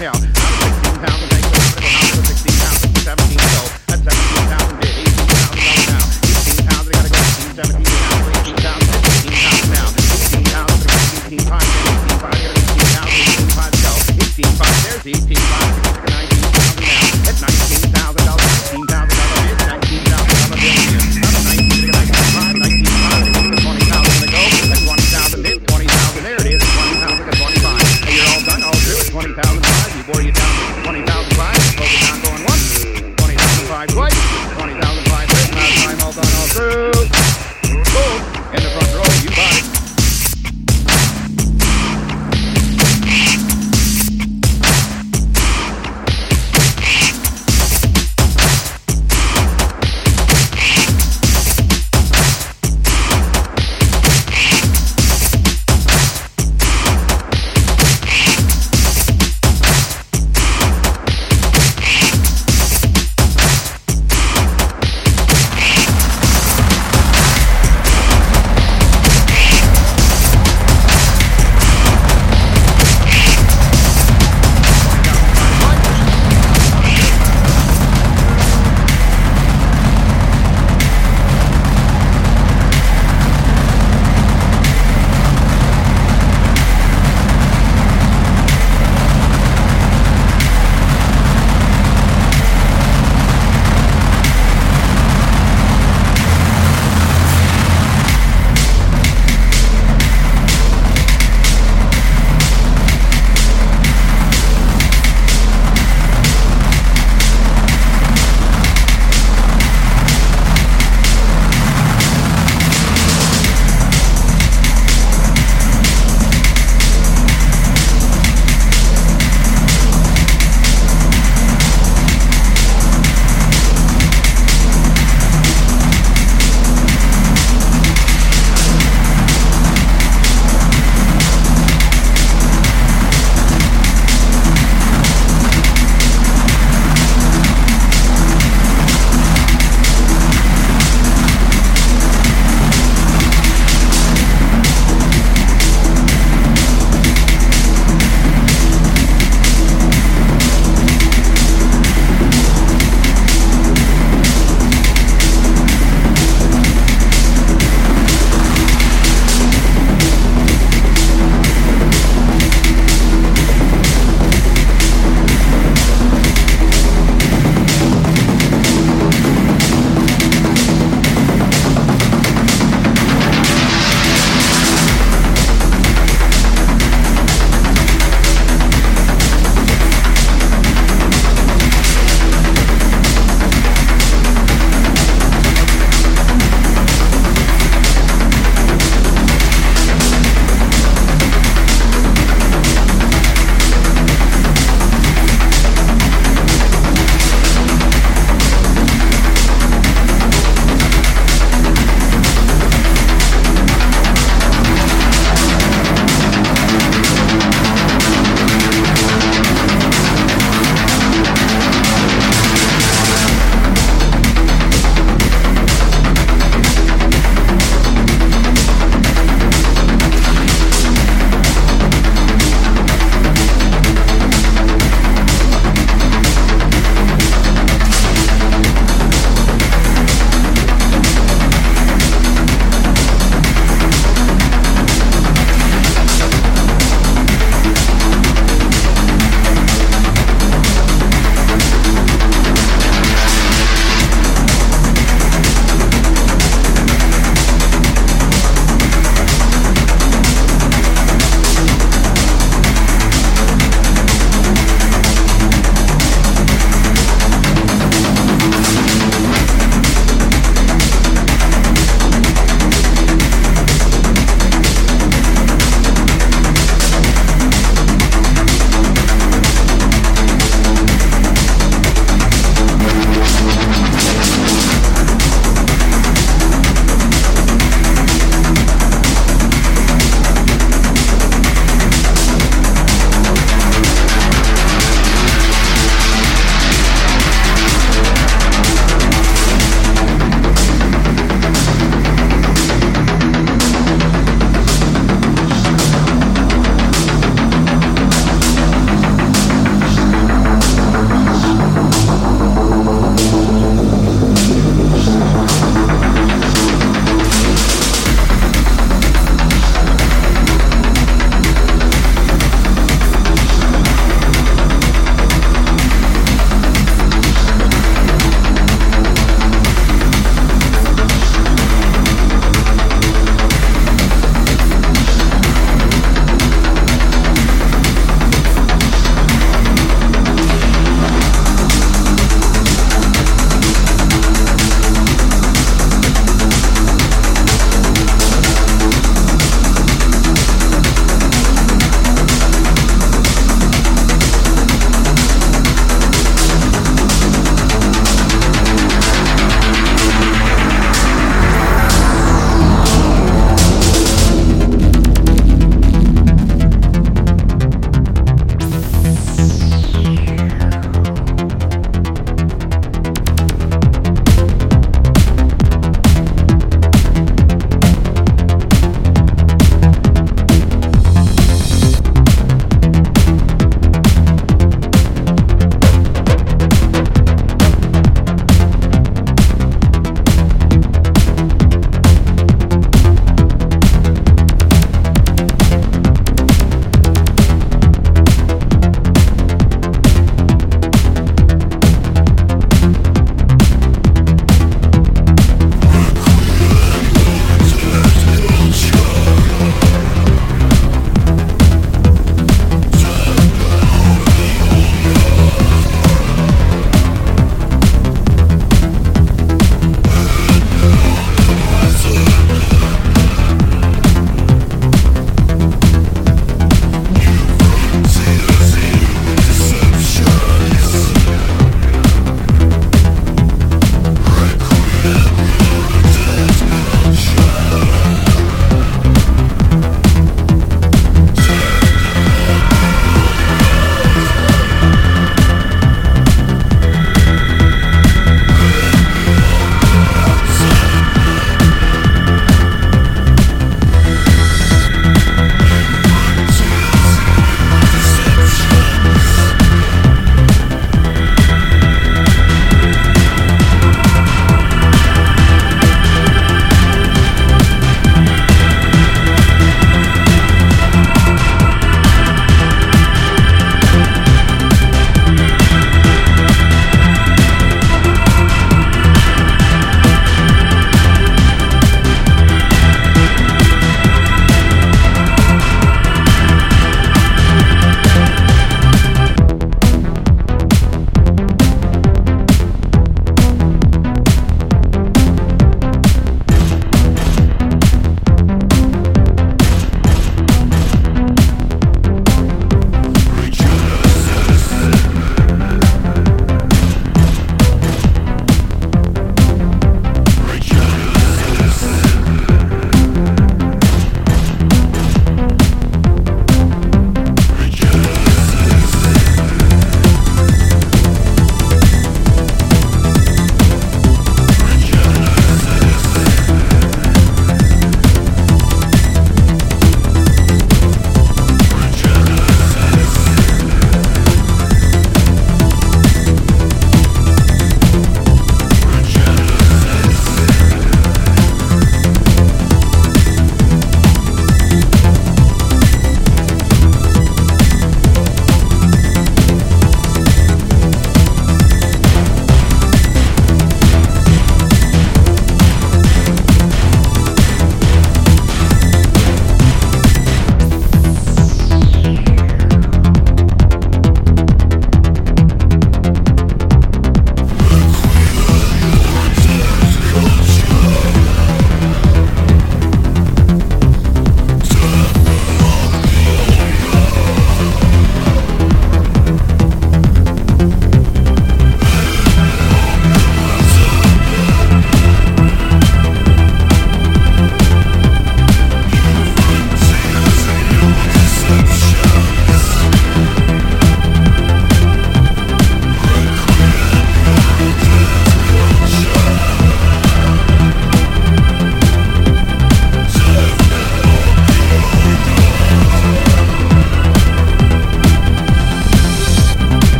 Yeah.